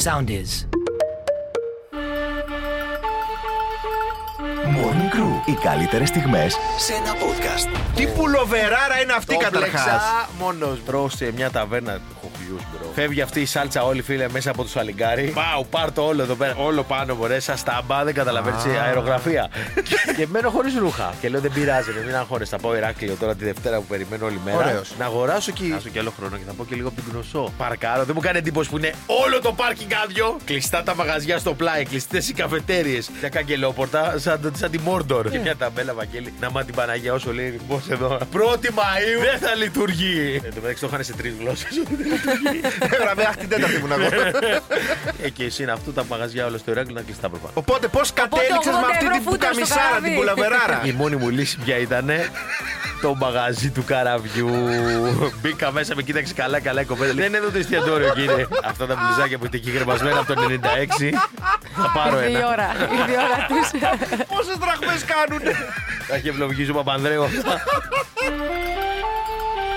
Sound is. Morning Crew. Οι καλύτερες στιγμές σε ένα podcast. Τι πουλοβεράρα είναι αυτή Το καταρχάς. μπλέξα μόνος μπρο σε μια ταβέρνα χοχλιούς μπρο. Φεύγει αυτή η σάλτσα όλη φίλε μέσα από το σαλιγκάρι. Πάω, πάρ το όλο εδώ πέρα. Όλο πάνω μωρέ, σαν στάμπα, δεν καταλαβαίνεις αερογραφία. και μένω χωρίς ρούχα. Και λέω δεν πειράζει, ρε, μην αγχώνεσαι. Θα πάω Ηράκλειο τώρα τη Δευτέρα που περιμένω όλη μέρα. Ωραίος. Να αγοράσω και. Να και άλλο χρόνο και θα πω και λίγο από την γνωσό. Παρκάρω, δεν μου κάνει εντύπωση που είναι όλο το πάρκινγκ άδειο. Κλειστά τα μαγαζιά στο πλάι, κλειστές οι καφετέρειε. Μια καγκελόπορτα σαν, σαν τη Μόρντορ. Και μια ταμπέλα Βαγγέλη. Να μα την Παναγία όσο λέει πώς εδώ. 1η Μαου δεν θα λειτουργεί. Εν τω μεταξύ το είχαν σε τρεις γλώσσες. Βέβαια, αχ την τέταρτη μου να βγω. Εκεί εσύ είναι αυτό τα μαγαζιά όλα στο Ηράκλειο να κλειστά προφανώ. Οπότε πώς κατέληξες 80 με αυτή ευρώ την φούτρα στο πουκαμισάρα, καράβι. την πουλοβεράρα. Η μόνη μου λύση ποια ήταν το μαγαζί του καραβιού. Μπήκα μέσα, με κοίταξε καλά, καλά η κοπέλα. Δεν είναι εδώ το εστιατόριο, κύριε. Αυτά τα μπλουζάκια που είναι εκεί κρεμασμένα από το 96. Θα πάρω Ήρθε η ένα. ώρα. Ήρθε η ώρα τη. Πόσες δραχμές κάνουν. Θα έχει ευλογήσει ο Παπανδρέου αυτά.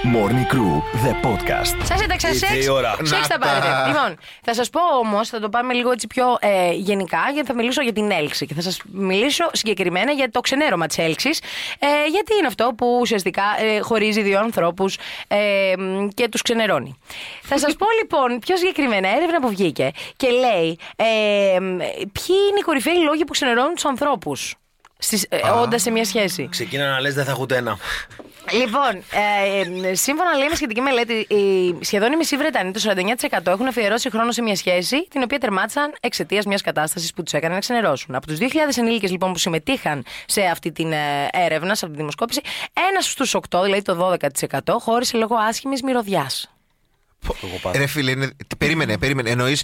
Morning Crew, the podcast. Σας έταξα Ήρθε σεξ. η ώρα. Σεξ Να θα τα. πάρετε. Λοιπόν, θα σας πω όμως, θα το πάμε λίγο έτσι πιο ε, γενικά, γιατί θα μιλήσω για την έλξη. Και θα σας μιλήσω συγκεκριμένα για το ξενέρωμα της έλξης. Ε, γιατί είναι αυτό που ουσιαστικά ε, χωρίζει δύο ανθρώπους ε, μ, και τους ξενερώνει. θα σας πω λοιπόν πιο συγκεκριμένα έρευνα που βγήκε και λέει ε, μ, ποιοι είναι οι κορυφαίοι λόγοι που ξενερώνουν τους ανθρώπους. Ε, Όντας σε μια σχέση. Ξεκίνα να λες, δεν θα έχω ούτε ένα. Λοιπόν, ε, ε, σύμφωνα λέει με σχετική μελέτη, οι, σχεδόν οι μισοί Βρετανοί, το 49% έχουν αφιερώσει χρόνο σε μια σχέση, την οποία τερμάτισαν εξαιτίας μιας κατάστασης που τους έκανε να ξενερώσουν. Από τους 2.000 ενήλικες λοιπόν που συμμετείχαν σε αυτή την ε, έρευνα, σε αυτή τη δημοσκόπηση, ένας στους 8, δηλαδή το 12%, χώρισε λόγω άσχημης μυρωδιάς. Ρε φίλε, είναι- τι- περίμενε, περίμενε. Εννοείς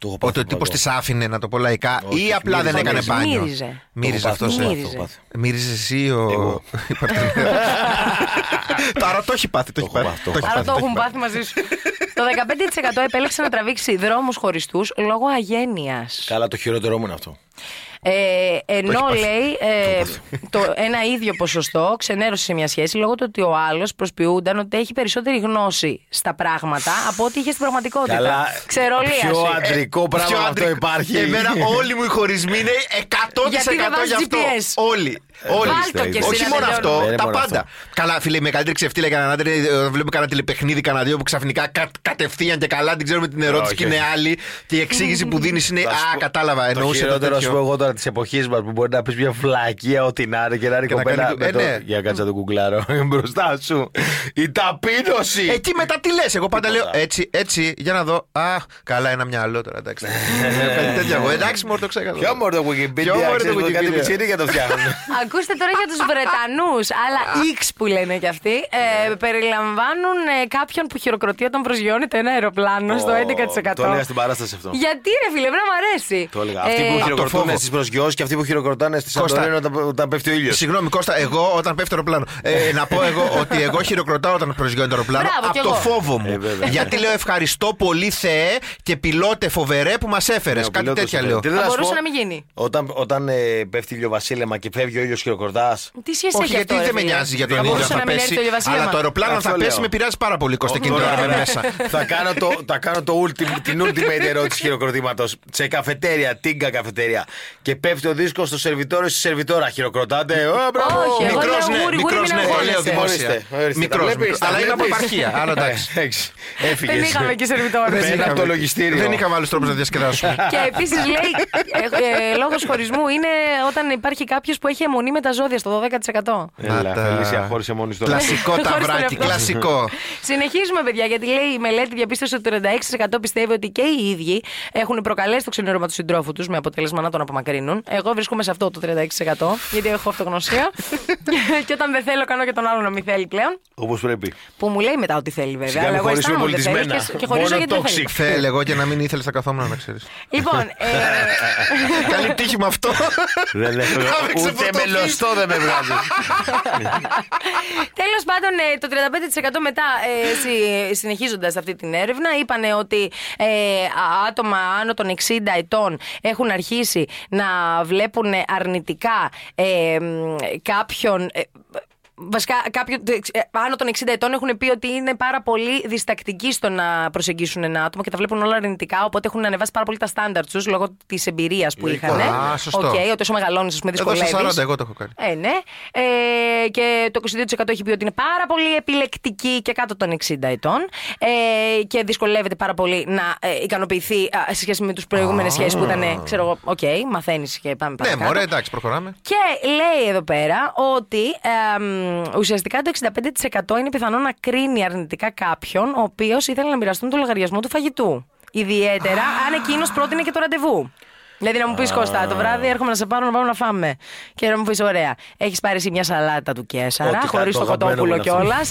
Το έχω πάθει ότι ο τύπος εγώ. της άφηνε, να το πω λαϊκά, Όχι, ή απλά δεν μύριζε. έκανε μπάνιο. Μύριζε. Μύριζε Το αυτός. έχω πάθει, ε. Μύριζε. το έχω πάθει. Μύριζε εσύ ο. Εγώ. η παρτενέρα. Τώρα το έχει πάθει, το έχει έχω πάθει. πάθει, το το έχω έχει Άρα το πάθει, έχουν το έχει πάθει μαζί σου. το 15% επέλεξε να τραβήξει δρόμους χωριστούς λόγω αγένειας. Καλά, το χειρότερό μου είναι αυτό. Ε, ενώ έχει πάθει. λέει ε, το ένα ίδιο ποσοστό ξενέρωσε σε μια σχέση λόγω του ότι ο άλλος προσποιούνταν ότι έχει περισσότερη γνώση στα πράγματα από ό,τι είχε στην πραγματικότητα. Καλά, Ξερολία πιο σου. αντρικό πράγμα Πιο αυτό αντρικό. υπάρχει. Εμένα όλοι μου οι χωρισμοί είναι 100% Γιατί δεν βάζεις γι' αυτό. GPS. Όλοι. Όλοι. Βάλ' το κι εσύ Όχι να μόνο τελειώνουμε. αυτό, Δεν είναι τα μόνο πάντα. αυτό. Καλά, φίλε, η μεγαλύτερη ξεφτύλα για έναν άντρα είναι ε, όταν βλέπουμε κανένα τηλεπαιχνίδι, κανένα δύο που ξαφνικά κα- κατευθείαν και καλά την ξέρουμε την ερώτηση Όχι, και είναι όχι. άλλη. Και η εξήγηση που δίνεις είναι Θα σου Α, πω- κατάλαβα. Το Εννοούσε το χειρότερο, σου πω τέτοιο. εγώ τώρα της εποχής μας που μπορεί να πεις μια φλακία ό,τι να είναι και να είναι Και να κοπέλα. κάνει- με ε, το- ναι. Για κάτσα το κουκλάρω μπροστά σου. Η ταπείνωση. Εκεί μετά τι λες, εγώ πάντα λέω Τίποτα. έτσι, έτσι, για να δω. Α, καλά, ένα μυαλό τώρα, εντάξει. Ε, Κάτι τέτοιο εγώ. Εντάξει, μόνο το ξέχασα. Ποιο μόρ το Wikipedia, Ποιο μωρό το ξέρεις, κάτι Wikipedia. πιτσίρι για το φτιάχνουν. Ακούστε τώρα για τους Βρετανούς, αλλά X που λένε κι αυτοί, ε, περιλαμβάνουν ε, κάποιον που χειροκροτεί όταν προσγειώνεται ένα αεροπλάνο στο 11%. Το έλεγα στην παράσταση αυτό. Γιατί ρε φίλε, εμένα μου αρέσει. Το έλεγα. Αυτοί Ε, που το χειροκροτούν φόβο. Στι προσγειώσει και αυτοί που χειροκροτάνε στη Κώστα. Σαντορίνη όταν, όταν πέφτει ο ήλιος. Συγγνώμη, Κώστα, εγώ όταν πέφτει το αεροπλάνο. Ε, να πω εγώ ότι εγώ χειροκροτάω όταν προσγειώνει το αεροπλάνο Μπράβο, κι από το εγώ. φόβο μου. Ε, βέβαια. Γιατί λέω ευχαριστώ πολύ Θεέ και πιλότε φοβερέ που μας έφερες. Ναι, ο Κάτι πιλότος τέτοια είναι. λέω. Τι Θα να σου μπορούσε πω, να μην γίνει. Όταν, όταν ε, πέφτει ηλιοβασίλεμα και φεύγει ο ήλιος χειροκροτάς. Τι σχέση Όχι, έχει γιατί αυτό, ρε δεν με φίλε; νοιάζει για τον Θα ήλιο μπορούσε θα να μην έρθει πέσει. το ηλιοβασίλεμα. Αλλά το αεροπλάνο Αυτό θα πέσει λέω. με πειράζει πάρα πολύ Κώστα εκείνη την ώρα να είμαι μέσα. θα κάνω, το, θα κάνω το ultimate, την ultimate ερώτηση χειροκροτήματος. Σε καφετέρια, τίγκα καφετέρια. Και πέφτει ο δίσκος στο σερβιτόριο στη σερβιτόρα. Χειροκροτάτε. Ω, μπράβο. Όχι, εγώ Μικρός, λέω ναι, γούρι, γούρι, μικρός, μην ναι, αγχώνεσαι. λέω δημόσια. Ορίστε, ορίστε. Μικρός, Τα βλέπεις, μικρός. τα Αλλά είναι από βλέπεις. επαρχία. Άλλο εντάξει. Εντάξει. Έφυγες. Δεν είχαμε και σερβιτόρες. Πέρα από το λογιστήριο. Δεν είχαμε άλλους τρόπους να διασκεδάσουμε. Και επίσης λέει, ε, ε, λόγος χωρισμού είναι όταν υπάρχει κάποιος που έχει αιμονή με τα ζώδια στο 12%. Έλα, Να τα- Φελίσια, χώρισε μόνη στο Κλασικό Χωρίς τον ταυράκι, εαυτό. κλασικό. Συνεχίζουμε, παιδιά, γιατί λέει η μελέτη διαπίστωσε ότι το 36% πιστεύει ότι και οι ίδιοι έχουν προκαλέσει το ξενέρωμα του συντρόφου τους με αποτέλεσμα να τον απομακρύνουν. Εγώ βρίσκομαι σε αυτό το 36% γιατί έχω αυτογνωσία. και όταν δεν θέλω, κάνω και τον άλλο να μην θέλει πλέον. Όπως πρέπει. Που μου λέει μετά ότι θέλει, βέβαια. Σιγά αλλά μην εγώ χωρίσουμε αισθάνομαι ότι θέλει πολιτισμένα. και, και χωρίζω Μόνο γιατί δεν θέλει. toxic. Θέλει εγώ και να μην ήθελες θα καθόμουν να ξέρεις. Λοιπόν, ε, Καλή τύχη με αυτό. Δεν έχω. με Ούτε ξεφορτωθείς. με λοστό δεν με βγάζεις. Τέλος πάντων, ε, το 35% μετά, ε, συ- συνεχίζοντας αυτή την έρευνα, είπαν ότι ε, α- άτομα άνω των 60 ετών έχουν αρχίσει να βλέπουν αρνητικά ε, μ, κάποιον. Ε, Βασικά, κάποιοι ε, άνω των 60 ετών έχουν πει ότι είναι πάρα πολύ διστακτικοί στο να προσεγγίσουν ένα άτομο και τα βλέπουν όλα αρνητικά. Οπότε έχουν ανεβάσει πάρα πολύ τα στάνταρτ τους λόγω της εμπειρίας που είχαν. Α, σωστό. Οκ, ότι όσο μεγαλώνεις, ας πούμε, Εδώ στα δυσκολεύεις. 40 εγώ το έχω κάνει. Ε, ναι. Ε, και το 22% έχει πει ότι είναι πάρα πολύ επιλεκτική και κάτω των 60 ετών. Ε, και δυσκολεύεται πάρα πολύ να ε, ικανοποιηθεί α, σε σχέση με τους προηγούμενες σχέσεις που ήταν, ε, ξέρω εγώ, οκ, μαθαίνεις και πάμε Ναι, παρακάτω. μωρέ, εντάξει, προχωράμε. Και λέει εδώ πέρα ότι εμ, ουσιαστικά το 65% είναι πιθανό να κρίνει αρνητικά κάποιον ο οποίος ήθελε να μοιραστούν το λογαριασμό του φαγητού. Ιδιαίτερα αν εκείνος πρότεινε και το ραντεβού. Δηλαδή να μου πεις Κώστα, το βράδυ έρχομαι να σε πάρω να πάμε να φάμε. Και να μου πεις: Ωραία, έχεις πάρει εσύ μια σαλάτα του Κέσσαρα, Ό,τι χωρίς το το αγαπημένο κοτόπουλο μου είναι αυτό. κιόλας,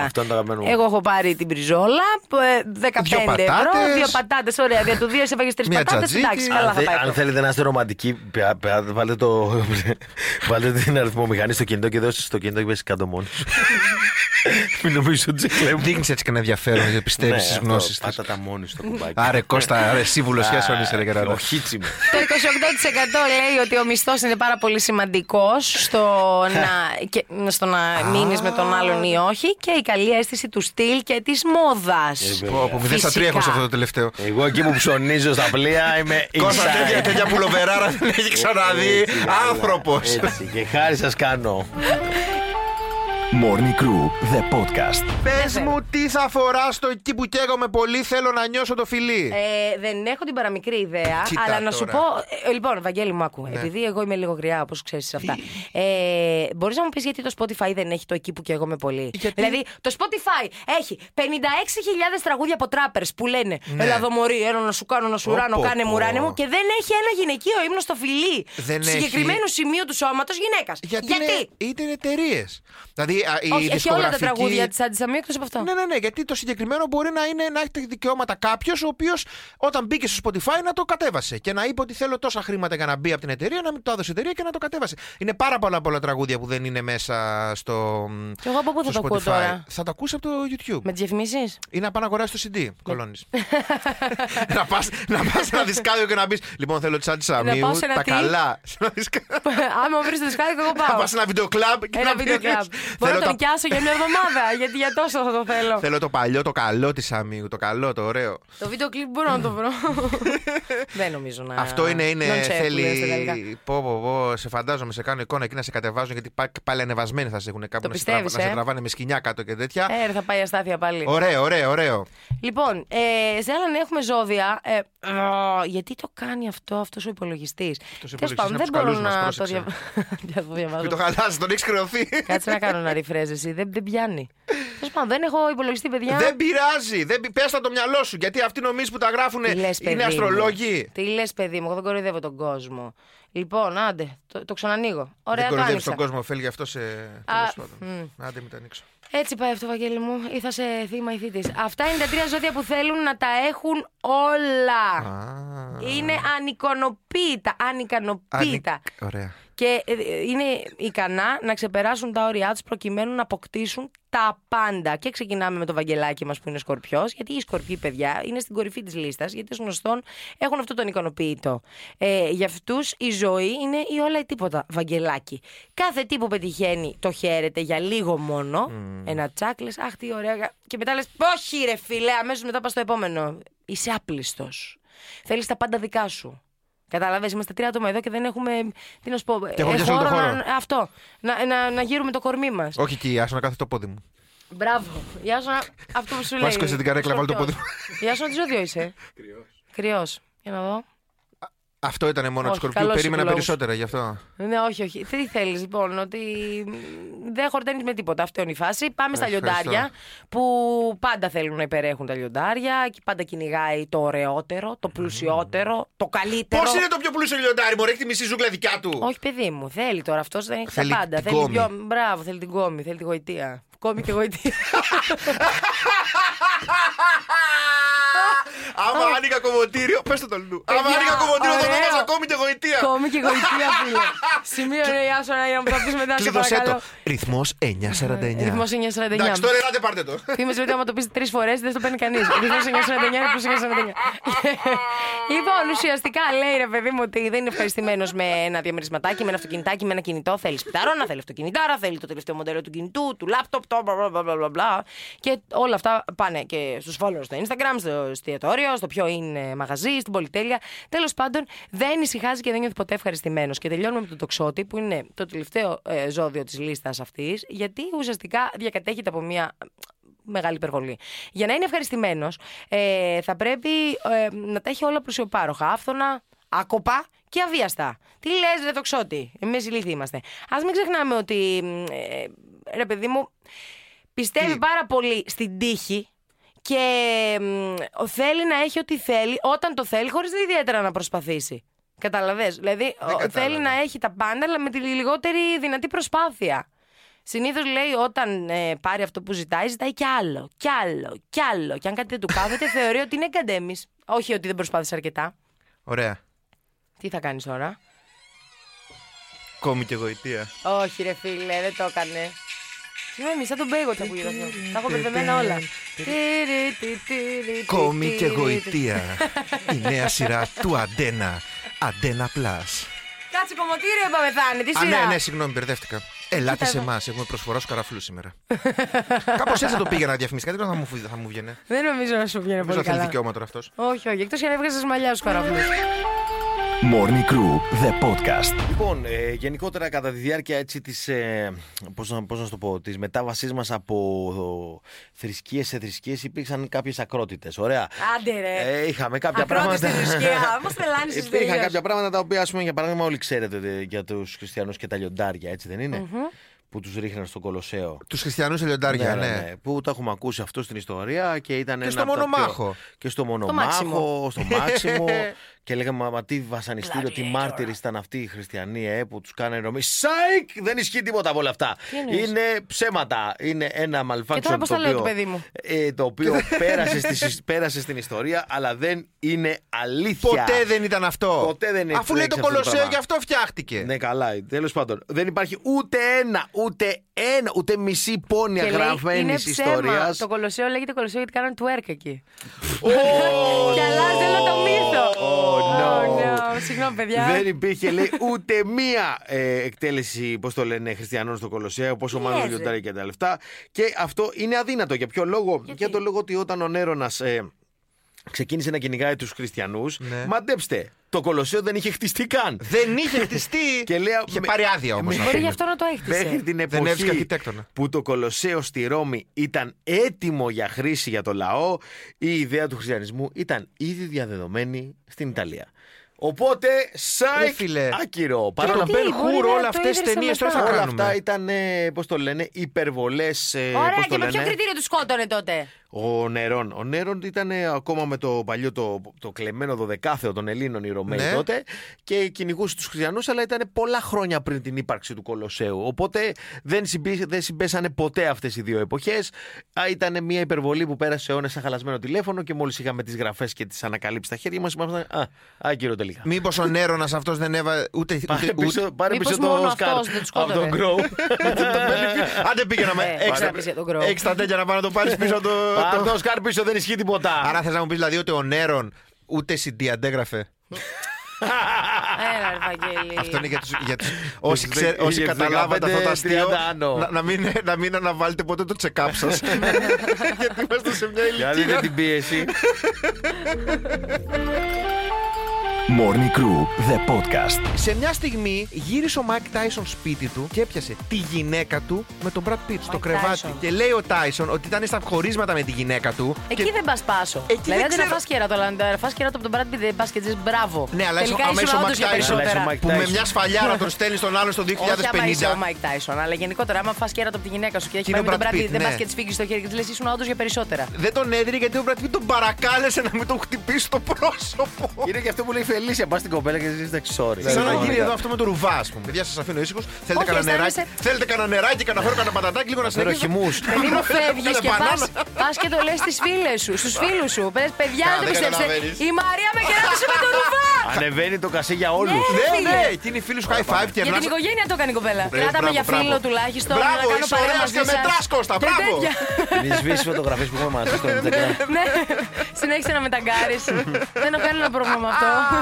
9,90. Αυτό είναι το αγαπημένο μου. Εγώ έχω πάρει την μπριζόλα, ε, 15 Δυο ευρώ, πατάτες. δύο πατάτες. Ωραία, δια του δύο σε έφαγες τρεις Μια πατάτες. τζατζίκι. Εντάξει, καλά Αν, θα θε- πάει. αν αυτό. θέλετε να είστε ρομαντικοί, πε- πε- βάλτε, το, βάλτε την αριθμομηχανή στο κινητό και δώστε στο κινητό και πέσει κάτω μόνος σου. Μην νομίζω ότι σε κλέβουν. Δείχνεις έτσι και ένα ενδιαφέρον γιατί πιστεύεις Ναι, στις αυτό, γνώσεις τη. Πάτα τα μόνη στο κουμπάκι. Άρε Κώστα, άρε σύμβουλο σχέσεων είσαι, ρε Ο Γεράντα. Χίτσι μου. Το 28% λέει ότι ο μισθός είναι πάρα πολύ σημαντικός στο να, και, στο να μείνεις με τον άλλον ή όχι και η καλή αίσθηση του στυλ και της μόδας. Πω, Από 0 στα 3 έχω σε αυτό το τελευταίο. Εγώ εκεί που ψωνίζω στα πλοία είμαι Κώστα, inside. τέτοια, τέτοια πουλοβεράρα δεν έχει ξαναδεί Έτσι, καλά. άνθρωπος. Έτσι, Και χάρη σας κάνω. Morning Crew, the podcast. Πες μου τι θα φοράς στο εκεί που καίγομαι πολύ, θέλω να νιώσω το φιλί. Ε, δεν έχω την παραμικρή ιδέα, Κοίτα αλλά να σου τώρα. πω. Ε, λοιπόν, Βαγγέλη μου, άκου. Επειδή εγώ είμαι λίγο γριά, όπως ξέρεις αυτά. Ε, Μπορείς να μου πεις γιατί το Spotify δεν έχει το εκεί που καίγομαι πολύ; Γιατί; Δηλαδή, το Spotify έχει 56.000 τραγούδια από τράπερς που λένε Ελά εδώ μωρή, έλα να σου κάνω να σου Ναι. Πω, ράνω, πω, κάνε πω. μου ράνε μου. Και δεν έχει ένα γυναικείο ύμνο στο φιλί. Δεν του έχει. συγκεκριμένου σημείου του σώματος γυναίκας. Γιατί, είναι, είναι εταιρείες. Δηλαδή α, η Όχι, έχει όλα τα δισκογραφική- τραγούδια της Αντισαμίου εκτός από αυτό. Ναι, ναι, ναι, γιατί το συγκεκριμένο μπορεί να, είναι, να έχει δικαιώματα κάποιος ο οποίος όταν μπήκε στο Spotify να το κατέβασε και να είπε ότι θέλω τόσα χρήματα για να μπει από την εταιρεία, να μην το έδωσε η εταιρεία και να το κατέβασε. Είναι πάρα πολλά πολλά τραγούδια που δεν είναι μέσα στο. Και εγώ από πού θα στο το ακούω Spotify. τώρα; Θα το ακούσει από το YouTube. Με τις διαφημίσεις; Ή να πάει να αγοράσεις το CD. Κολώνεις. να πας να πας σε ένα δισκάδιο και να μπεις. Λοιπόν, θέλω τη Άντι Σαμίου. πάω σε ένα Τα τι; καλά. Σε ένα δισκάδιο. Άμα βρεις το δισκάδιο, εγώ Να πάω. πας σε ένα βίντεο κλαμπ και Ένα να βίντεο πεις, κλαμπ. Μπορώ Θέλω να τον τα νοικιάσω για μια εβδομάδα, γιατί για τόσο θα το θέλω. Θέλω το παλιό, το καλό της Σαμίου. Το καλό, το ωραίο. Το βίντεο κλιπ μπορώ να το βρω. Δεν νομίζω να. Αυτό είναι, είναι non-chef που λένε στα γαλλικά. θέλει. Πω, πω, πω, σε φαντάζομαι, σε κάνω εικόνα εκεί να σε κατεβάζουν γιατί πά- πάλι ανεβασμένοι θα σε έχουν κάπου Το να, σε πιστεύεις, τραβά- να ε; σε τραβάνε με σκηνιά κάτω και τέτοια. Ε, ρε, θα πάει αστάθεια πάλι. Ωραίο, ωραίο, ωραίο. Λοιπόν, ε, σε άλλα έχουμε ζώδια. Ε, α, γιατί το κάνει αυτό αυτός ο υπολογιστής; Αυτός ο Τέλος υπολογιστής πάντων, είναι δεν από τους μπορώ καλούς μας, να το, πρόσεξε. δια... να το διαβάζω. Μην το χαλάσει, τον έχει κρεωθεί. Κάτσε να κάνω ένα refresh εσύ. Δεν, δεν πιάνει. Τέλος πάντων, δεν έχω υπολογιστή, παιδιά. Δεν πειράζει. Δεν... Πες τα το μυαλό σου. Γιατί αυτοί νομίζουν που τα γράφουν Τι λες, παιδί είναι μου; αστρολόγοι. Τι λες, παιδί μου, εγώ δεν κοροϊδεύω τον κόσμο. Λοιπόν, άντε, το, το ξανανοίγω. Ωραία, Δεν το κοροϊδεύεις άνοιξα. τον κόσμο, φέλγει αυτό σε. τέλος πάντων. Άντε, μην το ανοίξω. Έτσι πάει αυτό, Βαγγέλη μου. Ή θα σε θύμα ή θήτης. Αυτά είναι τα τρία ζώδια που θέλουν να τα έχουν όλα. Α, Είναι ανικανοποίητα. Ανικανοποίητα. ανικ- Ωραία. Και ε, ε, είναι ικανά να ξεπεράσουν τα όρια τους προκειμένου να αποκτήσουν τα πάντα. Και ξεκινάμε με το βαγγελάκι μας που είναι σκορπιός, γιατί οι σκορπιοί, παιδιά, είναι στην κορυφή της λίστας, γιατί ως γνωστόν έχουν αυτό τον ικανοποίητο. Ε, για αυτούς η ζωή είναι ή όλα ή τίποτα. Βαγγελάκι. Κάθε τι που πετυχαίνει το χαίρεται για λίγο μόνο. Ένα τσάκ, λες, Αχ, τι ωραία. Και μετά λες, Όχι, ρε φίλε, αμέσως μετά πας στο επόμενο. Είσαι άπλιστος. Θέλεις τα πάντα δικά σου. Κατάλαβε, είμαστε τρία άτομα εδώ και δεν έχουμε. Τι να σου πω. Και έχω ε, πιάσει όλο το χώρο χώρο. Να, αυτό. Να, να, να γύρουμε το κορμί μας. Όχι εκεί, άσο να κάθεται το πόδι μου. Μπράβο. Γεια σου, να- αυτό που σου λέει. Βάσκω σε την καρέκλα, βάλ το πόδι μου. Γεια σου, να τι ζώδιο είσαι; Κρυός. Για να δω. Αυτό ήταν μόνο Όχι, του σκορπιού. καλός Περίμενα υπολόγους. περισσότερα γι' αυτό. Ναι, όχι, όχι. Τι θέλεις, λοιπόν, ότι δεν χορταίνεις με τίποτα. Αυτό είναι η φάση. Πάμε στα Ευχαριστώ. λιοντάρια που πάντα θέλουν να υπερέχουν τα λιοντάρια και πάντα κυνηγάει το ωραιότερο, το πλουσιότερο, το καλύτερο. Πώς είναι το πιο πλούσιο λιοντάρι, Μωρέ, έχει τη μισή ζούγκλα δικιά του; Όχι, παιδί μου, θέλει τώρα αυτός δεν έχει Θέλει τα πάντα. την Θέλει κόμη. πιο... Μπράβο, θέλει την κόμη, θέλει τη γοητεία. Κόμη και γοητεία. Άμα άνοιγα κομμωτήριο, πες το το λου. Άμα Παιδιά, άνοιγα κομμωτήριο, θα ωραίο. δω ακόμη και γοητεία. Κόμη και γοητεία, φίλε. Σημείο ρε Ιάσονα για να μου το πεις μετά, σε Κλείδωσέ το. παρακαλώ. Ρυθμός 949. Ρυθμός 949. Εντάξει, τώρα ελάτε πάρτε το. Θύμω ότι άμα το πεις τρεις φορές δεν το παίρνει κανείς. Ρυθμός 949, ρυθμός 949. λοιπόν, ουσιαστικά λέει ρε παιδί μου ότι δεν είναι ευχαριστημένος με ένα διαμερισματάκι, με ένα αυτοκινητάκι, με ένα κινητό. Θέλει σπιτάρονα, θέλει αυτοκινητάρα, θέλει το τελευταίο μοντέλο του κινητού, του λάπτοπ, το μπλα μπλα μπλα μπλα μπλα. Και όλα αυτά πάνε και στους followers στο Instagram, στο εστιατόριο, στο ποιο είναι μαγαζί, στην πολυτέλεια. Τέλος πάντων, δεν ησυχάζει και δεν νιώθει ποτέ ευχαριστημένος. Και τελειώνουμε με τον τοξότη, που είναι το τελευταίο ε, ζώδιο της λίστας αυτής, γιατί ουσιαστικά διακατέχεται από μια μεγάλη υπερβολή. Για να είναι ευχαριστημένος, ε, θα πρέπει ε, να τα έχει όλα προσιοπάροχα, άφθονα, άκοπα και αβίαστα. Τι λες, ρε τοξότη, εμείς ηλίθιοι είμαστε. Α μην ξεχνάμε ότι, μ, ε, ρε παιδί μου, πιστεύει Τι; πάρα πολύ στην τύχη και μ, θέλει να έχει ό,τι θέλει όταν το θέλει, χωρίς ιδιαίτερα να προσπαθήσει. Καταλαβες; Δηλαδή, ο- κατάλαβα. θέλει να έχει τα πάντα, αλλά με τη λιγότερη δυνατή προσπάθεια. Συνήθως λέει όταν ε, πάρει αυτό που ζητάει, ζητάει κι άλλο, κι άλλο, κι άλλο. Και αν κάτι δεν του κάθεται, θεωρεί ότι είναι καντέμις. Όχι ότι δεν προσπάθησε αρκετά. Ωραία. Τι θα κάνεις τώρα; Κόμη και γοητεία. Όχι, ρε φίλε, δεν το έκανε. Συγγνώμη, σαν τον Μπέιγο θα ακούγεται αυτό. Τα έχω μπερδεμένα όλα. Κόμη και γοητεία. Η νέα σειρά του Αντένα. Αντένα Plus. Κάτσε κομμωτήριο είπαμε θα είναι, τι Α, σειρά; ναι, ναι, συγγνώμη, μπερδεύτηκα. Ελάτε Κοίτα σε εδώ. εμάς. Έχουμε προσφοράς στου καραφλού σήμερα. Κάπως έτσι θα το πήγαινα διαφημίσει. Κάτι θα μου, φου- θα μου βγαίνει. Δεν νομίζω να σου βγαίνει Νομίζω πολύ θα θέλει καλά. δικαιώμα τώρα αυτός. Όχι, όχι, εκτός και αν έβγαζες μαλλιά στους καραφλούς. Morning Crew, the podcast. Λοιπόν, ε, γενικότερα κατά τη διάρκεια έτσι της, ε, πώς, να, πώς να σου το πω, της μετάβασής μας από θρησκείες σε θρησκείες υπήρξαν κάποιες ακρότητες, ωραία. Άντε ρε. Ε, είχαμε κάποια Ακρότης πράγματα. στη θρησκεία. Μας τρελάνεις εσύ Υπήρχαν τελείως. κάποια πράγματα τα οποία, ας πούμε, για παράδειγμα, όλοι ξέρετε ε, για τους χριστιανούς και τα λιοντάρια, έτσι δεν είναι; Που τους ρίχναν στο Κολοσσέο. Τους χριστιανούς σε λιοντάρια, ναι. Που το έχουμε ακούσει αυτό στην ιστορία και ήταν Και ένα στο από τα πιο- Μονομάχο. Και στο Μάξιμο. Μονομάχο, στο Μάξιμο. και λέγαμε, μα τι βασανιστήριο, τι Gladiator. μάρτυρε ήταν αυτοί οι χριστιανοί ε, που τους κάνανε νομί. Σάικ! Δεν ισχύει τίποτα από όλα αυτά. Τι εννοείς; Είναι ψέματα. Είναι ένα malfunction Και τώρα πώς το τα λέω οποίο, του παιδί μου; ε, το οποίο πέρασε, στις- πέρασε στην ιστορία, αλλά δεν είναι αλήθεια. Ποτέ δεν ήταν αυτό. Ποτέ δεν είναι- Αφού λέει το δεν έχει αυτό το Κολοσσέο, πράγμα. γι' αυτό φτιάχτηκε. Ναι, καλά. Τέλος πάντων, δεν υπάρχει ούτε ένα, ούτε ένα, ούτε μισή πόνοια Και λέει, γραμμένη είναι ιστορία. ψέμα. Το Κολοσσέο λέγεται Κολοσσέο γιατί κάνανε twerk εκεί. Και αλλάζει όλο το μύθο. Oh, no. no. Συγγνώμη, παιδιά. Δεν υπήρχε, λέει, ούτε μία ε, εκτέλεση, πώς το λένε, χριστιανών στο Κολοσσέο, πόσο μάλλον λες, λιοντάρια και τα λεφτά. Και αυτό είναι αδύνατο. Για ποιο λόγο, Για το λόγο ότι όταν ο Νέρονας ε, ξεκίνησε να κυνηγάει τους χριστιανούς, Ναι. μαντέψτε, το Κολοσσέο δεν είχε χτιστεί καν. Δεν είχε χτιστεί. Και λέει, Είχε με- πάρει άδεια όμως. με- Μπορεί γι' αυτό να το Μέχρι έχτισε. την Δεν έβρισκε εποχή αρχιτέκτονα. που το Κολοσσέο στη Ρώμη ήταν έτοιμο για χρήση για το λαό, η ιδέα του χριστιανισμού ήταν ήδη διαδεδομένη στην Ιταλία. Οπότε, Ρε σάικ, φίλε. άκυρο. Και Παρόλα το Γιατί, Μπεν μπορεί Χουρ, να όλα το αυτές τις ίδρυσε ταινίες τώρα μετά. θα όλα κάνουμε. αυτά ήταν, πώς το λένε, υπερβολές. Ωραία, πώς και το με ποιο λένε. κριτήριο τους σκότωνε τότε; Ο Νερόν. Ο Νερόν ήταν ε, ακόμα με το παλιό το, το κλεμμένο δωδεκάθεο των Ελλήνων οι Ρωμαίοι Ναι. τότε και κυνηγούσες τους Χριστιανούς, αλλά ήταν πολλά χρόνια πριν την ύπαρξη του Κολοσσέου. Οπότε δεν, συμπή, δεν συμπέσανε ποτέ αυτές οι δύο εποχές. Ήταν μια υπερβολή που πέρασε αιώνε σαν χαλασμένο τηλέφωνο και μόλις είχαμε τις γραφές και τις ανακαλύψεις στα χέρια μας, ήμασταν. Α, άκυρο τελικά. Μήπως ο Νέρονας αυτός δεν έβαλε ούτε. Πάρε ούτε- ούτε- πίσω, πάρε Μήπως πίσω μόνο το αυτός σκάρ δεν τους από τον σκότωνε. Γκρόου. Άντε πήγε να με. Ε, Έχεις πάρε τα- πίσω τον Γκρόου. Έχεις τα τέτοια να πάει να το πάρεις πίσω το. Πάρε το- το σκάρ πίσω, δεν ισχύει τίποτα. Άρα θες να μου πεις δηλαδή ότι ο Νέρον ούτε CD αντέγραφε; Έλα, ρε Βαγγέλη. Αυτό είναι για τους, για τους όσοι, τους ξέρ, δε- όσοι για τους καταλάβατε αυτό το 15, αστείο 30 άνω. να, να, μην, να μην αναβάλετε ποτέ το check-up σας γιατί είμαστε σε μια Για δείτε ηλικία την πίεση. Morning Crew, the podcast. Σε μια στιγμή γύρισε ο Μάικ Τάισον σπίτι του και έπιασε τη γυναίκα του με τον Brad Pitt στο Mike κρεβάτι. Tyson. Και λέει ο Τάισον ότι ήταν στα χωρίσματα με τη γυναίκα του. Εκεί και... δεν πας πάσο. Εκεί δηλαδή, δεν δεν να ξέρω. φας κέρατο, αλλά να φας κέρατο από τον Brad Pitt δεν πας και τη μπράβο. Ναι, αλλά Τελικά άμα ήσουν είσαι ο όντως Mike για Tyson, περισσότερα. αλλά είσαι ο Mike Που με Tyson. μια σφαλιάρα τον στέλνει στον άλλο στο 2050. Όχι άμα είσαι ο Mike Tyson, αλλά γενικότερα άμα φας κέρατο από τη γυναίκα σου και έχεις Και είναι πάει ο με τον Brad Brad Pitt, Pitt, δεν ναι. πας και της φύγεις στο χέρι και της λες ήσουν όντως για περισσότερα. Δεν τον έδινε γιατί ο Brad Pitt τον παρακάλεσε να μην τον χτυπήσει στο πρόσωπο. Είναι και αυτό που λέει Φελίσια, πας στην κοπέλα και ζήσει εντάξει, sorry. Σαν να Δεν γίνει είναι εδώ αυτό με το ρουβά, ας πούμε. Παιδιά, σας αφήνω ήσυχος. Θέλετε Όχι, κανένα νεράκι; αισθάνεσαι- Θέλετε κανένα νεράκι, κανένα φέρω, κανένα πατατάκι, λίγο να Φέρω συνεχίσουμε. χυμούς. Περίμενο φεύγεις Κάνε και πα μπανάνα. πας και το λες στις φίλες σου, στους φίλους σου. Πες, παιδιά, Καλά, δεν δεν πιστέψετε. καταλαβαίνεις. Η Μαρία με κεράτησε με το ρουβά. Ανεβαίνει το κασί για όλους. Ναι, φίλε. ναι, και είναι οι φίλοι σου high five και Για την ερνάς- οικογένεια το έκανε η κοπέλα. Μπράβο, Κράτα με για μπράβο. φίλο τουλάχιστον. Μπράβο, να κάνω είσαι παρέα ωραίος μαζί και σας. μετράς, Κώστα, Και μπράβο. τέτοια. Μην σβήσεις φωτογραφίες που έχουμε μαζί στο Instagram. Ναι, συνέχισε να με ταγκάρεις. Δεν έχω κανένα πρόβλημα με αυτό.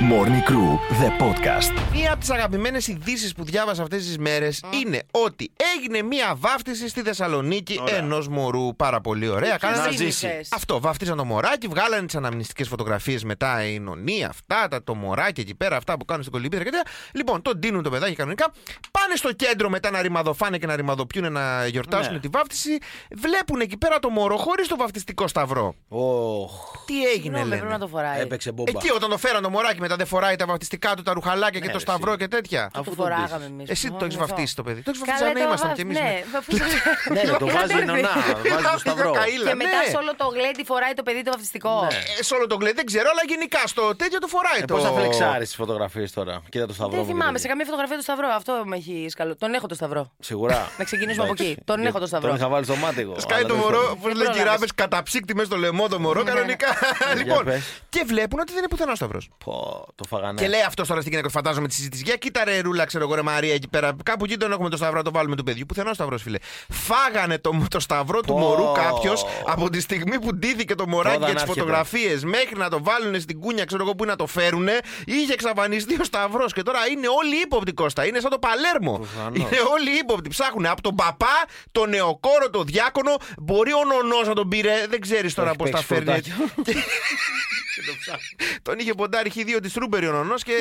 Morning Crew, the podcast. Μία από τις αγαπημένες ειδήσεις που διάβασα αυτές τις μέρες είναι ότι έγινε μία βάφτιση στη Θεσσαλονίκη ενός μωρού. Πάρα πολύ ωραία. Κάνανε- Να ζήσει. Αυτό, βάφτισαν το μωράκι, βγάλανε τις αναμνηστικές φωτογραφίες μετά η νονή, αυτά, τα, το μωράκι εκεί πέρα, αυτά που κάνουν στην κολυμπίδα και τέτοια. Λοιπόν, τον ντύνουν το παιδάκι κανονικά. Πάνε στο κέντρο μετά να ρημαδοφάνε και να ρημαδοποιούν να γιορτάσουν Ναι. τη βάφτιση. Βλέπουν εκεί πέρα το μωρό χωρίς το βαφτιστικό σταυρό. Οχ, Τι έγινε, Συγγνώμη, λένε. πρέπει να το φοράει. έπαιξε μπόμπα. Εκεί όταν το φέραν το μωράκι μετά δεν φοράει τα βαφτιστικά του, τα ρουχαλάκια και Ναι, το ρε, σταυρό εσύ. και τέτοια. Το Αφού το φοράγαμε εμείς. Εσύ το έχεις βαφτίσει το παιδί. Το έχεις βαφτίσει Καλά, σαν να το ήμασταν βαφ- κι εμεί. Ναι, αφού- Ναι, το βάζει η νονά, βάζει το σταυρό. Και μετά σε όλο το γλέντι φοράει το παιδί το βαφτιστικό. Ε, σε όλο το γκλέ δεν ξέρω, αλλά γενικά στο τέτοιο το φοράει Ε, το. Πώς θα φλεξάρεις τις φωτογραφίες τώρα; Κοίτα το σταυρό. Δεν μου, θυμάμαι, κύριε. σε καμία φωτογραφία του Σταυρό. Αυτό με έχει σκαλώ. Τον έχω το Σταυρό. Σίγουρα. Να ξεκινήσουμε από Εντάξει. εκεί. Τον έχω το σταυρό. Τον είχα βάλει στο μάτι εγώ. Σκάει αλλά το δεν μωρό, θέλω. πώ λέει πρόλαβες. γυράβε, καταψύκτη μέσα στο λαιμό το μωρό, Ναι, ναι. κανονικά. Λοιπόν, πες. και βλέπουν ότι δεν είναι πουθενά ο Σταυρός. Πω, το φαγανέ. Και λέει αυτός τώρα στην γυναίκα, φαντάζομαι τη συζήτηση. Για κοίτα ρε ρούλα, ξέρω εγώ ρε Μαρία εκεί πέρα. Κάπου εκεί τον έχουμε το σταυρό, να το βάλουμε του παιδιού. Πουθενά ο Σταυρός, φίλε. Φάγανε το, το σταυρό του Πω. μωρού κάποιος από τη στιγμή που ντύθηκε το μωράκι Πόδα για τις να έρχεται. φωτογραφίες μέχρι να το βάλουν στην κούνια, ξέρω εγώ που να το φέρουν. Είχε εξαφανιστεί ο Σταυρός και τώρα είναι όλοι ύποπτοι Κώστα. Είναι σαν το Παλέρμο. Προφανώς. Είναι όλοι ύποπτοι. Ψάχνουν από τον παπά, τον νεοκόρο, τον διάκονο. Μπορεί ο νονός να τον πήρε. Δεν ξέρεις τώρα έχει πώς τα παίξει φέρνει. φουρτάκι. Και το ψάχνει. Τον είχε ποντάρει δύο της Ρούμπερι ο νονός και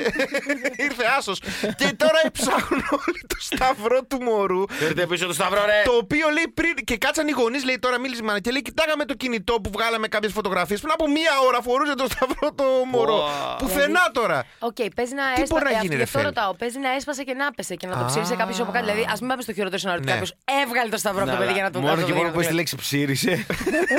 ήρθε άσος. και τώρα ψάχνουν όλοι το σταυρό του μωρού. Φέρτε πίσω το σταυρό, ρε. Το οποίο λέει πριν και κάτσαν οι γονείς, λέει τώρα μίλησε η μάνα και λέει: Κοιτάγαμε το κινητό που βγάλαμε κάποιες φωτογραφίες. Πριν από μία ώρα φορούσε το σταυρό το μωρό. Wow. Πουθενά τώρα. Οκ, παίζει να Τι έσπασε. μπορεί να γίνει, ρε Γι' αυτό Φέλ; ρωτάω. Παίζει να έσπασε και να πέσε και να το Α. ψήφισε κάποιος από κάτω. Δηλαδή, ας μην πάμε στο χειρότερο σενάριο ότι Ναι. κάποιος έβγαλε το σταυρό από το παιδί για να το Μόνο να το και δει, μόνο να που το έχει τη δει. λέξη ψήρισε.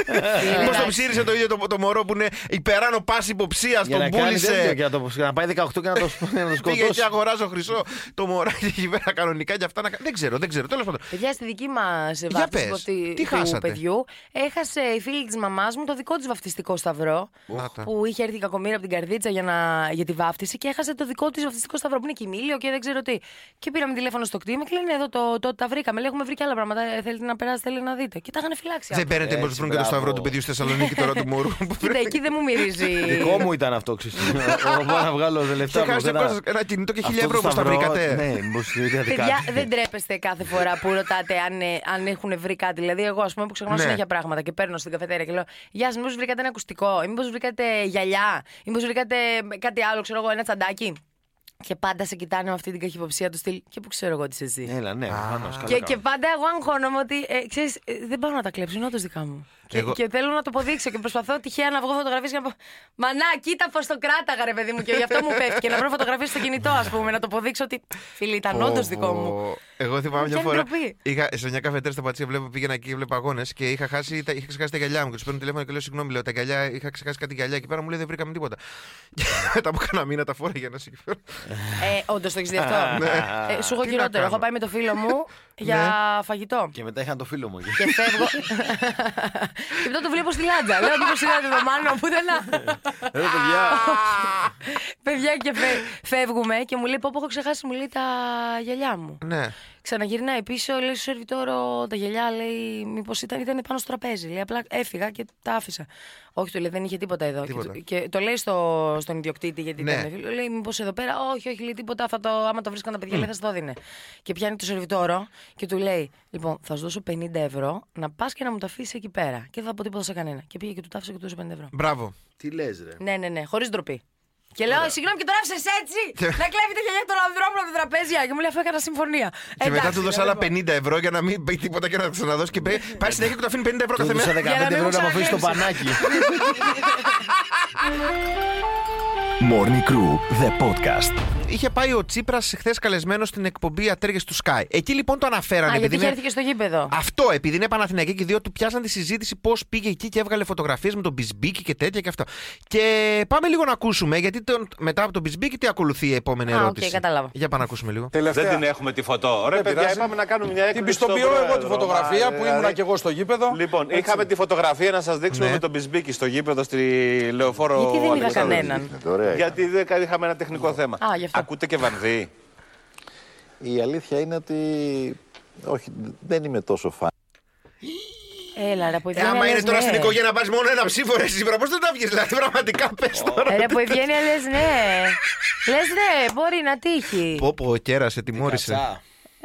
Πώς το ψήρισε το ίδιο το, το μωρό που είναι υπεράνω πάση υποψία, Για τον να κάνει τέτοιο πούλησε. και να το- για να πάει 18 και να το να το Πήγε σκοτώσει. και αγοράζω χρυσό το μωράκι εκεί πέρα κανονικά και αυτά να κάνει. Δεν ξέρω, δεν ξέρω. Τέλος πάντων. Παιδιά, στη δική μας Για βάφτιση πες, που αυτή- τι του χάσατε; παιδιού, έχασε η φίλη της μαμάς μου το δικό της βαφτιστικό σταυρό. Να τα. Που είχε έρθει η κακομοίρα από την καρδίτσα για, να, για τη βάφτιση και έχασε το δικό της βαφτιστικό σταυρό που είναι κοιμήλιο και δεν ξέρω τι. Και πήραμε τηλέφωνο στο κτήμα και λένε εδώ το, το, τα βρήκαμε. Λέει, έχουμε βρει και άλλα πράγματα. ε, Θέλετε να περάσετε, θέλετε να δείτε. Και τα είχαν φυλάξει. Δεν αυτά. παίρνετε Έτσι, πώ βρουν και το μπράβο. σταυρό του παιδιού στη Θεσσαλονίκη τώρα του μωρού. που Κοίτα, εκεί δεν μου μυρίζει. Δικό μου ήταν αυτό, ξέρεις. Εγώ πάω να βγάλω τα λεφτά Και χάσετε από Κώστα, ένα κινητό και Αυτό χίλια το ευρώ πώ τα σταυρό, βρήκατε. Ναι, μήπως είδατε Παιδιά, κάτι. δεν τρέπεστε κάθε φορά που ρωτάτε αν, ε, αν έχουν βρει κάτι. Δηλαδή, εγώ, ας πούμε, που ξεχνάω Ναι. συνέχεια πράγματα και παίρνω στην καφετέρια και λέω Γεια σας, μήπως βρήκατε ένα ακουστικό, ή μήπως βρήκατε γυαλιά, ή μήπως βρήκατε κάτι άλλο, ξέρω εγώ, ένα τσαντάκι. Και πάντα σε κοιτάνε με αυτή την καχυποψία του στυλ. Και πού ξέρω εγώ τι σε ζει. Έλα, ναι, προφανώς, καλά Και, κάνω. και πάντα εγώ αγχώνομαι ότι ε, ξέρεις, ε, δεν πάω να τα κλέψω, είναι όντως δικά μου. Και, Εγώ- και θέλω να το αποδείξω και προσπαθώ τυχαία να βγω φωτογραφίες και να πω Μανά, κοίτα πώ το κράταγα, ρε παιδί μου. Και γι' αυτό μου πέφτει. Και να βρω φωτογραφίες στο κινητό, ας πούμε, να το αποδείξω ότι φίλοι ήταν όντως δικό μου. Εγώ θυμάμαι μια Μου φορά. πιάνει ντροπή. Είχα, σε μια καφετέρια στα Πατσία βλέπω, πήγαινα εκεί και βλέπα αγώνες και είχα χάσει, τα, είχα ξεχάσει τα γυαλιά μου. Και τους παίρνω τηλέφωνο και λέω: Συγγνώμη, λέω τα γυαλιά, είχα ξεχάσει κάτι γυαλιά εκεί πέρα. Μου λέει: Δεν βρήκαμε τίποτα. Και μετά από κάνα μήνα τα φόρα για να συγχωρώ. Ε, όντως το έχεις δει αυτό. Ναι. Ε, σου έχω Τι να χειρότερο. κάνω. Έχω πάει με το φίλο μου για φαγητό. Και μετά είχαν το φίλο μου εκεί. Και φεύγω. και μετά το βλέπω στη λάτζα. Λέω μήπω είδατε το μάνο πουθενά. Ρε παιδιά. Παιδιά και φε- φεύγουμε και μου λέει: Πω, πω, έχω ξεχάσει, μου λέει τα γυαλιά μου. Ναι. Ξαναγυρνάει πίσω, λέει στο σερβιτόρο τα γυαλιά, λέει μήπως ήταν, ήταν πάνω στο τραπέζι. Λέει απλά έφυγα και τα άφησα. Όχι, του λέει δεν είχε τίποτα εδώ. Τίποτα. Και, του- και το λέει στο, στον ιδιοκτήτη γιατί Ναι. ήταν φίλο. Λέει μήπως εδώ πέρα, όχι, όχι, λέει τίποτα. Θα το, άμα το βρίσκαν τα παιδιά, λέει θα σου το δίνε. Και πιάνει το σερβιτόρο και του λέει: Λοιπόν, θα σου δώσω 50 ευρώ να πας και να μου τα αφήσεις εκεί πέρα. Και δεν θα πω τίποτα σε κανένα. Και πήγε και του τα άφησε και του έδωσε 50 ευρώ. Μπράβο. Τι λες ρε. Ναι, ναι, ναι, χωρίς ντροπή. Και λέω, συγγνώμη, και τώρα άφησες έτσι! να κλέβει τα γυαλιά των ανδρών από τα τραπέζια. Και μου λέει, αφού έκανα συμφωνία. Και μετά Εντάξει, του δώσα λέω, άλλα λοιπόν. 50 ευρώ για να μην πει τίποτα και να τα ξαναδώσει. Και πει- πάει συνέχεια και του αφήνει 50 ευρώ Του κάθε έδωσα μέρα. 15 μην ευρώ μου να μου αφήσεις το ξανακλέψει. πανάκι. Morning Crew, the podcast. Είχε πάει ο Τσίπρας χθες καλεσμένος στην εκπομπή Ατρέγες του Sky. Εκεί λοιπόν το αναφέρανε. Α, γιατί επειδή είχε είναι- έρθει και στο γήπεδο. Αυτό, επειδή είναι Παναθηναϊκή και οι δύο του πιάσαν τη συζήτηση πώς πήγε εκεί και έβγαλε φωτογραφίες με τον Μπισμπίκη και τέτοια και αυτό. Και πάμε λίγο να ακούσουμε, γιατί τον, μετά από τον Μπισμπίκη τι ακολουθεί η επόμενη Α, οκ, ερώτηση; κατάλαβα. Για πάμε να ακούσουμε λίγο. Τελευταία. Δεν την έχουμε τη φωτό. Ρε, Δεν παιδιά, πειράζει. είπαμε να κάνουμε μια έκκληση. Την πιστοποιώ στον εγώ τη πρόεδρο, φωτογραφία μα, που δηλαδή. ήμουνα και εγώ στο γήπεδο. Λοιπόν, Έτσι. είχαμε τη φωτογραφία να σας δείξουμε Ναι. με τον Μπισμπίκη στο γήπεδο στη λεωφόρο. Γιατί δεν είδα Αλεξάνδρου. κανέναν; Ωραία. Γιατί δεν είχαμε ένα τεχνικό θέμα. Α, γι' αυτό. Ακούτε και Βανδή. Η αλήθεια είναι ότι. Όχι, δεν είμαι τόσο φαν. Έλα, ρε, που Ε, Ευγένεια άμα είναι λες τώρα ναι. στην οικογένεια να πάρει μόνο ένα ψήφο, ρε Σύπρα, πώ δεν τα βγεις, δηλαδή πραγματικά πες τώρα. Ε, Ρε, που Ευγένεια λε ναι. Λες ναι, μπορεί να τύχει. Πω, πω, κέρασε, τιμώρησε.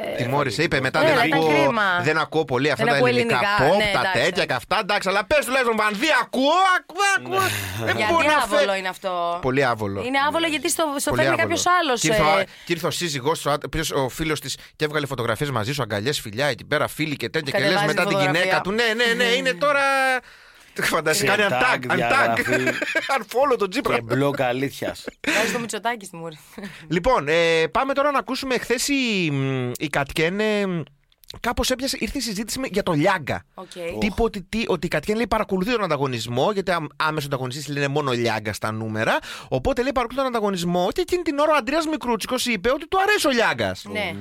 Κατσά. Τιμώρησε, είπε μετά Έλα, δεν, ήταν ακούω, κρίμα. δεν ακούω πολύ αυτά Δεν τα ακούω ελληνικά ελληνικά, pop, ναι, τα εντάξει. τέτοια και αυτά. Εντάξει, αλλά πες τουλάχιστον Βανδύ, ακούω, ακούω, ακούω. Δεν Γιατί μπορώ να άβολο φε- είναι αυτό; Πολύ άβολο. Είναι άβολο γιατί στο, στο Πολύ φέρνει άβολο. κάποιος άλλος. Και ήρθε ο- Και ήρθε ο σύζυγός του, ο φίλος της και έβγαλε φωτογραφίες μαζί σου, αγκαλιές, φιλιά εκεί πέρα, φίλοι και τέτοια. Και λες Κατεβάζει μετά τη φωτογραφία. γυναίκα του, ναι, ναι, ναι, είναι τώρα. Φανταστεί, κάνει Και untag, tag, διαγραφή. untag. Unfollow τον Τζίπρα. Και block αλήθειας. Βάζεις το Μητσοτάκη στη μούρη. Λοιπόν, ε, πάμε τώρα να ακούσουμε. Χθες η, μ, η Κατκέν ε, κάπως έπιασε, ήρθε η συζήτηση με- για το Λιάγκα. Οκ. Τύπου ότι, τι, ότι η Κατκέν λέει παρακολουθεί τον ανταγωνισμό, γιατί άμ- άμεσο ανταγωνιστής λένε μόνο Λιάγκα στα νούμερα. Οπότε λέει παρακολουθεί τον ανταγωνισμό και εκείνη την ώρα ο Αντρέας Μικρούτσικος είπε ότι του αρέσει ο Λιάγκας. Ναι.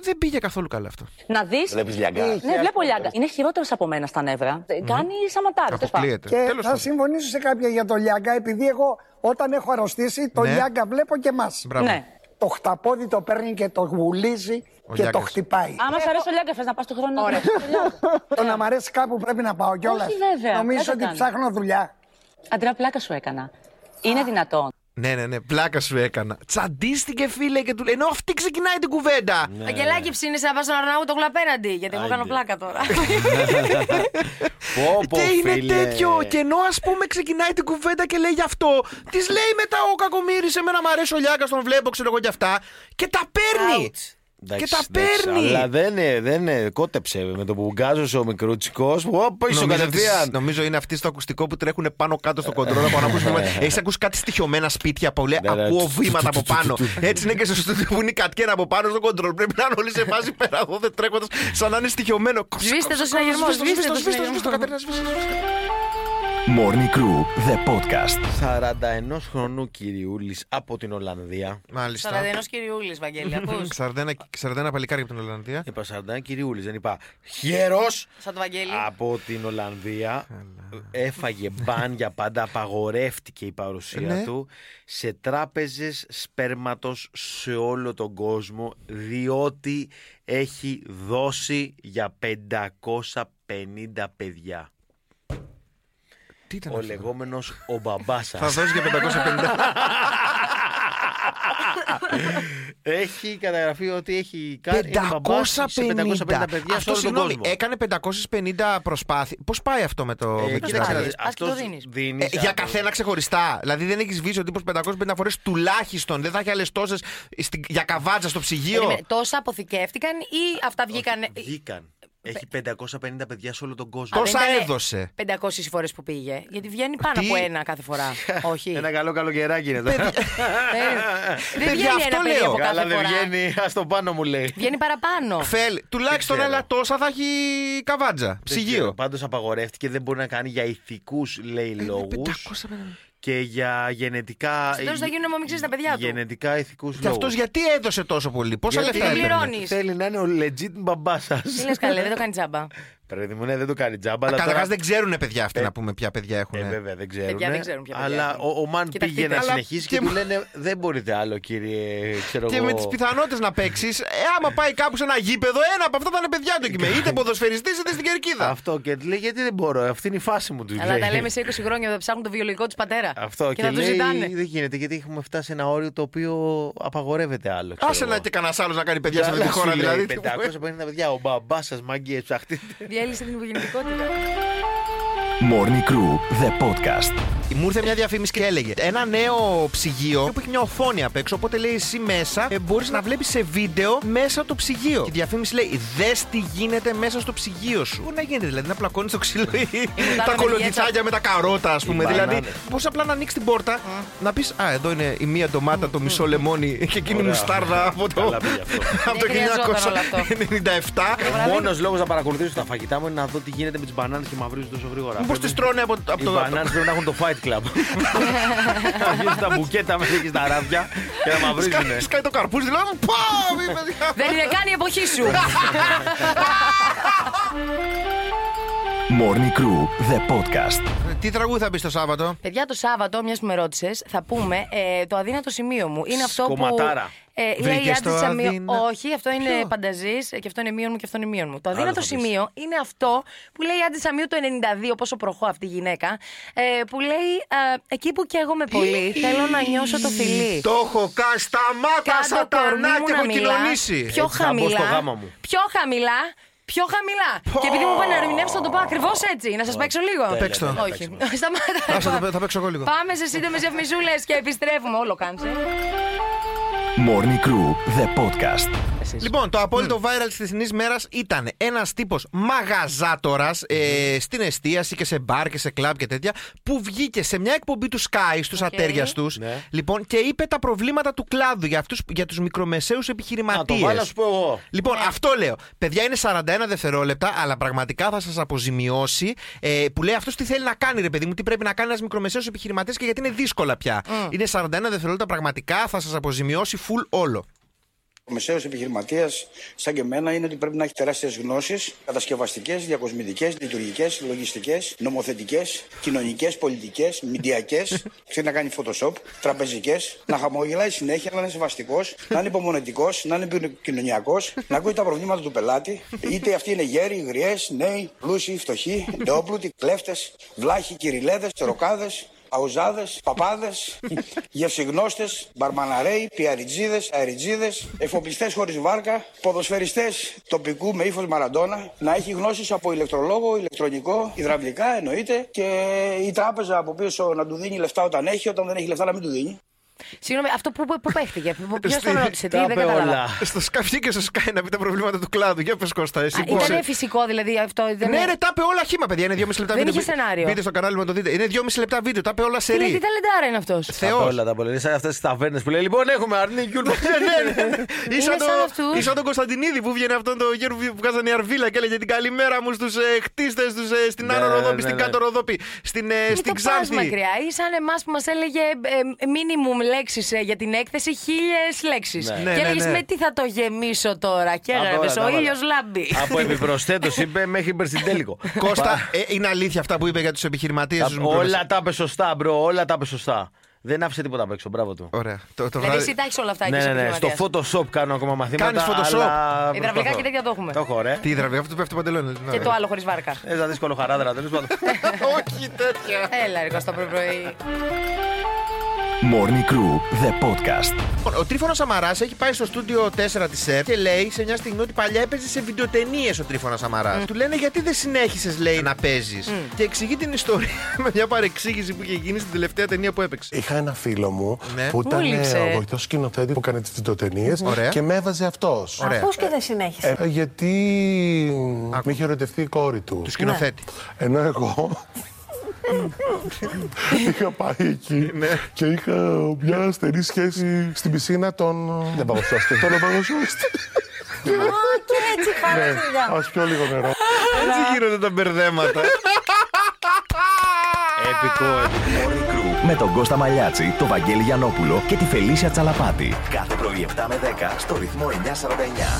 Δεν πήγε καθόλου καλά αυτό. Να δει. Βλέπεις λιαγκά. Ναι, βλέπω λιάγκα. Είναι χειρότερος από μένα στα νεύρα. Κάνει σαματάρι. τέλος πάντων. Αποκλείεται. Και Τέλος θα πάντων. συμφωνήσω σε κάποια για το Λιάγκα, επειδή εγώ όταν έχω αρρωστήσει, το Ναι. Λιάγκα βλέπω και εμάς. Μπράβο. Ναι. Το χταπόδι το παίρνει και το βουλίζει Ο και το Λιάγκας. χτυπάει. Άμα σου αρέσει ο λιάγκα, θες να πας του χρόνου. Ωραία. Το να μ' αρέσει κάπου πρέπει να πάω κιόλας. Όχι, βέβαια. Νομίζω Δεν το ότι κάνω. ψάχνω δουλειά. Αντρέα, πλάκα σου έκανα. Είναι δυνατόν. Ναι, ναι, ναι, πλάκα σου έκανα. Τσαντίστηκε, φίλε, και του λέει. Ενώ αυτή ξεκινάει την κουβέντα. Αγγελάκι ψήνεσαι να πας στον Αρναού το απέναντι. Γιατί εγώ κάνω Άντε. πλάκα τώρα. Πω, πω, και είναι φίλε. τέτοιο. Και ενώ ας πούμε ξεκινάει την κουβέντα και λέει γι' αυτό, της λέει μετά ο κακομοίρης, εμένα μου αρέσει ο Λιάγκα, τον βλέπω, ξέρω εγώ κι αυτά. Και τα παίρνει. Ouch. Εντάξει, και τα εντάξει, παίρνει. Αλλά δεν είναι, δεν είναι, κότεψε με το που γκάζωσε ο μικρούτσικο. Πίσω Νομίζω, κατευθείαν. ότι- νομίζω είναι αυτή στο ακουστικό που τρέχουν πάνω κάτω στο κοντρόλ. από να ακούσουμε. Έχει ακούσει κάτι στοιχειωμένα σπίτια που λέει Ναι, ναι. Ακούω βήματα από πάνω. Έτσι είναι και στο στούντιο που είναι η κατκένα από πάνω στο κοντρόλ. Πρέπει να είναι όλοι σε φάση πέρα εδώ δεν τρέχοντα σαν να είναι στοιχειωμένο. Σβήστε το συναγερμό, σβήστε το συναγερμό. Κατερίνα, σβήστε το. Morning Crew, the podcast. 41 χρονού κυριούλης από την Ολλανδία. Μάλιστα. Σαραντενό κυριούλης, Βαγγέλη, ακούς. Σαρδένα, σαρδένα παλικάρια από την Ολλανδία. Είπα 41 κυριούλης, δεν είπα χέρο. Σαν το Βαγγέλη. Από την Ολλανδία έφαγε μπαν για πάντα, απαγορεύτηκε η παρουσία Ναι. του σε τράπεζες σπέρματος σε όλο τον κόσμο διότι έχει δώσει για 550 παιδιά. Τι ήταν Ο αυτό; λεγόμενος ο μπαμπάς Θα σας δώσει για 550. έχει καταγραφεί ότι έχει κάνει είναι μπαμπάς σε 550 παιδιά σε Αυτό όλο τον συγγνώμη, κόσμο. έκανε 550 προσπάθειες. Πώς πάει αυτό με το. Ε, με τις κοίταξε, τράπεζες; να δεις, Ας και το αυτός δίνεις. δίνεις Ε, για από- καθένα ξεχωριστά. Δηλαδή δεν έχεις σβήσει ο τύπο 550 φορές τουλάχιστον. Δεν θα έχει άλλες τόσες για καβάτζα στο ψυγείο. Περίμενε, Τόσα αποθηκεύτηκαν ή αυτά βγήκαν. Βγήκαν. Έχει 550 παιδιά σε όλο τον κόσμο. Α, Τόσα δεν ήτανε έδωσε. 500 φορές που πήγε. Γιατί βγαίνει πάνω Τι; από ένα κάθε φορά. Όχι. Ένα καλό καλοκαιράκι είναι τώρα. Ε, Δεν Παιδιά, βγαίνει αυτό ένα παιδί λέω. από Καλά κάθε δεν φορά. βγαίνει, ας το πάνω μου λέει. Βγαίνει παραπάνω. Φελ, τουλάχιστον ξέρω. άλλα τόσα θα έχει καβάτζα. Ψυγείο. Πάντως απαγορεύτηκε, δεν μπορεί να κάνει για ηθικούς λέει λόγους 550. Και για γενετικά. Στο τέλος θα γίνουν αιμομιξίες τα παιδιά του. Γενετικά ηθικούς λόγου. Και αυτός γιατί έδωσε τόσο πολύ, πόσα Γιατί λεφτά τον έπαιρνε; πληρώνεις. Θέλει να είναι ο legit μπαμπάς σας. Τι λες καλέ, δεν το κάνει τζάμπα. Παιδί μου, ναι, δεν το κάνει τζάμπα. αλλά Καταρχάς τώρα- δεν ξέρουν παιδιά αυτοί Ε, να πούμε ποια παιδιά έχουν. Ε, βέβαια, δεν ξέρουν. Παιδιά δεν ξέρουν ποια παιδιά Αλλά έχουν. ο, ο Μαν Κοιτάξτε, πήγε να αλλά συνεχίσει και και του μου- λένε Δεν μπορείτε άλλο, κύριε. Ξέρω Και εγώ. με τις πιθανότητες να παίξεις, ε, άμα πάει κάπου σε ένα γήπεδο, ένα από αυτά θα είναι παιδιά του εκεί με. Είτε ποδοσφαιριστής είτε στην κερκίδα. Αυτό και του λέει Γιατί δεν μπορώ, αυτή είναι η φάση μου του. Αλλά λέει. τα λέμε σε 20 χρόνια θα ψάχνουν το βιολογικό τους πατέρα. Αυτό και, και θα τους λέει ζητάνε. δεν γίνεται γιατί έχουμε φτάσει σε ένα όριο το οποίο απαγορεύεται άλλο. ξέρω Άσε εγώ. να και κανένας άλλος να κάνει παιδιά σε αυτή τη Καλά χώρα σου λέει, δηλαδή. 550 παιδιά, ο μπαμπάς σας μαγκές ψαχτείτε. Διέλυσε την υπογεννητικότητα. Morning Crew, the podcast. Μου ήρθε μια διαφήμιση και έλεγε ένα νέο ψυγείο που έχει μια οθόνη απ' έξω. Οπότε λέει εσύ μέσα ε, μπορείς να βλέπεις σε βίντεο μέσα το ψυγείο. Και η διαφήμιση λέει Δες τι γίνεται μέσα στο ψυγείο σου. Πού να γίνεται, δηλαδή να πλακώνεις το ξύλο ή τα με κολοκυθάκια με τα καρότα, ας πούμε. μπανάνες. Δηλαδή, πώ απλά να ανοίξεις την πόρτα, να πεις Α, εδώ είναι η μία ντομάτα, το μισό λεμόνι και εκείνη η Ωραία. μουστάρδα από το, Καλά πήγε αυτό. από το Δεν χρειαζόταν όλο αυτό. 1997. Ο μόνος λόγος να παρακολουθήσω τα φαγητά μου είναι να δω τι γίνεται με τις μπανάνες και μαυρίζουν τόσο γρήγορα. Μήπω Πρέπει- τις τρώνε από, από Οι το. μπανάνε πρέπει να έχουν το fight club. Να βγουν τα μπουκέτα μέσα εκεί στα ράβια και να μαυρίζουν. Σκάει- Σκάει το καρπούζι, δηλαδή. Πω, μη παιδιά. Δεν είναι καν η εποχή σου. Morning Crew, the podcast. Τι τραγούδι θα μπει το Σάββατο; Παιδιά, το Σάββατο, μιας που με ρώτησες, θα πούμε ε, το αδύνατο σημείο μου. Είναι αυτό που. Σκοματάρα. Ε, λέει Βρήκες άντε το Σαμίου- αδύνα- Όχι, αυτό είναι Ποιο; πανταζής και αυτό είναι μείον μου και αυτό είναι μείον μου. Το αδύνατο θα πεις. σημείο είναι αυτό που λέει άντε Σαμίου το 92, πόσο προχώ αυτή η γυναίκα. Ε, που λέει ε, εκεί που καίγομαι πολύ, θέλω να νιώσω το φιλί. Το έχω κάνει. Σταμάτα, Κάτω το κορμί σατανά μου και να έχω μιλάς. κοινωνήσει. Πιο Έτσι θα μπω στο χαμηλά. γάμα μου. Πιο χαμηλά. Πιο χαμηλά. Και επειδή μου είπαν να ερμηνεύσω, θα το πω ακριβώς έτσι. Να σας παίξω λίγο. Παίξ' το. Όχι. Σταμάτα. Α, θα το- θα παίξω εγώ λίγο. Πάμε σε σύντομες διαφημισούλε και επιστρέφουμε. Όλο κάνσε. Morning Crew, the podcast. Λοιπόν, το απόλυτο viral της χθεσινή μέρας ήταν ένας τύπος μαγαζάτορας ε, στην εστίαση και σε μπαρ και σε κλαμπ και τέτοια που βγήκε σε μια εκπομπή του Sky στους Οκ. ατέριαστου Ναι. λοιπόν, και είπε τα προβλήματα του κλάδου για, αυτούς, για τους μικρομεσαίους Να το επιχειρηματίε. βάλω να σου πω εγώ. Λοιπόν, αυτό λέω. Παιδιά είναι 41 δευτερόλεπτα, αλλά πραγματικά θα σας αποζημιώσει. Ε, που λέει αυτός τι θέλει να κάνει, ρε παιδί μου, τι πρέπει να κάνει ένας μικρομεσαίος επιχειρηματή και γιατί είναι δύσκολα πια. Είναι 41 δευτερόλεπτα, πραγματικά θα σας αποζημιώσει full όλο. Ο μεσαίος επιχειρηματίας, σαν και εμένα, είναι ότι πρέπει να έχει τεράστιες γνώσεις κατασκευαστικές, διακοσμητικές, λειτουργικές, λογιστικές, νομοθετικές, κοινωνικές, πολιτικές, μηντιακές. Ξέρει να κάνει Photoshop, τραπεζικές, να χαμογελάει συνέχεια, να είναι σεβαστικός, να είναι υπομονετικός, να είναι επικοινωνιακός, να ακούει τα προβλήματα του πελάτη. Είτε αυτοί είναι γέροι, γριές, νέοι, πλούσιοι, φτωχοί, νεόπλουτοι, κλέφτες, βλάχοι, κυριλέδες, τεροκάδε, Αουζάδες, παπάδες, γευσιγνώστε, μπαρμαναρέοι, πιαριτζίδες, αεριτζίδες, εφοπλιστές χωρίς βάρκα, ποδοσφαιριστές τοπικού με ύφος μαραντόνα, να έχει γνώσεις από ηλεκτρολόγο, ηλεκτρονικό, υδραυλικά εννοείται και η τράπεζα από πίσω να του δίνει λεφτά όταν έχει, όταν δεν έχει λεφτά να μην του δίνει. Συγγνώμη, αυτό που, που παίχτηκε; Ποιος τον Στη- ρώτησε, τι Τα δεν είπε κατάλαβα. όλα. Στο σκάφι και στο Sky να πει τα προβλήματα του κλάδου. Για πες Κώστα, εσύ Α, πώς- Ήταν φυσικό δηλαδή αυτό. Δεν Ναι, ρε, τα είπε όλα χήμα, παιδιά. Είναι 2,5 λεπτά Δεν βίντεο. είχε σενάριο. Μπείτε στο κανάλι μου να το δείτε. Είναι 2,5 λεπτά βίντεο. Τα είπε όλα σε Τι λέει, ρί. τι ταλεντάρα είναι αυτός; Τα είπε Θεός. όλα τα πολλά. Είναι σαν αυτές τις ταβέρνες που λέει Λοιπόν, έχουμε αρνή κιούλ. Ή Είναι σαν σαν αυτούς. το- ή σαν τον Κωνσταντινίδη που βγαίνει αυτόν το γέρο που βγάζανε η Αρβίλα και έλεγε την καλημέρα μου στους χτίστες ε, στην Ναι, Άνω Ροδόπη, ναι, στην ναι. Κάτω Ροδόπη, στην, ε, Μην στην το πας Ξάνθη. μακριά. Ή σαν εμάς που μας έλεγε ε, μίνιμουμ λέξεις για την έκθεση, χίλιες λέξεις. Ναι. Ναι, Και ναι, έλεγε ναι. με τι θα το γεμίσω τώρα. Και Τα έγραφε όλα, τα ο όλα. ήλιος λάμπει. Από επιπροσθέτως είπε μέχρι περσιντέλικο. Κώστα, ε, είναι αλήθεια αυτά που είπε για τους επιχειρηματίες Τα- τους Όλα τα είπε σωστά, bro. Όλα τα είπε σωστά. Δεν άφησε τίποτα απ' έξω. Μπράβο του. Ωραία. Το, το Δηλαδή, βράδυ- εσύ τα έχεις όλα αυτά Ναι, εκεί ναι, ναι. Στο Photoshop κάνω ακόμα μαθήματα. Κάνεις Photoshop? αλλά Υδραυλικά προσπαθώ. και τέτοια το έχουμε. Το έχω, ρε. Τι υδραυλικά, αυτό του πέφτει το παντελόνι. Και το άλλο χωρίς βάρκα. Ένα δύσκολο χαράδρα, τέλος πάντων. Όχι τέτοια. Έλα, ρε Κώστα πρωί-πρωί. Morning Crew, the podcast. Λοιπόν, Ο Τρίφωνας Σαμαρά έχει πάει στο στούντιο 4 της ΕΡΤ και λέει σε μια στιγμή ότι παλιά έπαιζε σε βιντεοτενίες ο Τρίφωνας Σαμαρά. Του λένε γιατί δεν συνέχισες, λέει, να παίζεις. Και εξηγεί την ιστορία με μια παρεξήγηση που είχε γίνει στην τελευταία ταινία που έπαιξε. Είχα ένα φίλο μου Ναι. που ήταν λείψε; ε, ο βοηθό σκηνοθέτη που έκανε τις βιντεοτενίες Ωραία. και με έβαζε αυτός. Ωραία. Πώς και δεν συνέχισε. Ε, γιατί με είχε ερωτευτεί η κόρη του. Του σκηνοθέτη. Ενώ εγώ είχα πάει εκεί και είχα μια στενή σχέση στην πισίνα των. Δεν παγωσιάστε. Των παγωσιάστε. Α, και έτσι χαρακτηριά. Α πιω λίγο νερό. Έτσι γίνονται τα μπερδέματα. Επικό, επικό. Morning Crew με τον Κώστα Μαλιάτση, τον Βαγγέλη Γιανόπουλο και τη Φελίσια Τσαλαπάτη. Κάθε πρωί 7 με 10 στο ρυθμό 949.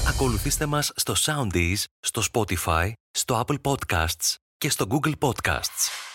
Ακολουθήστε μας στο Soundees, στο Spotify, στο Apple Podcasts και στο Google Podcasts.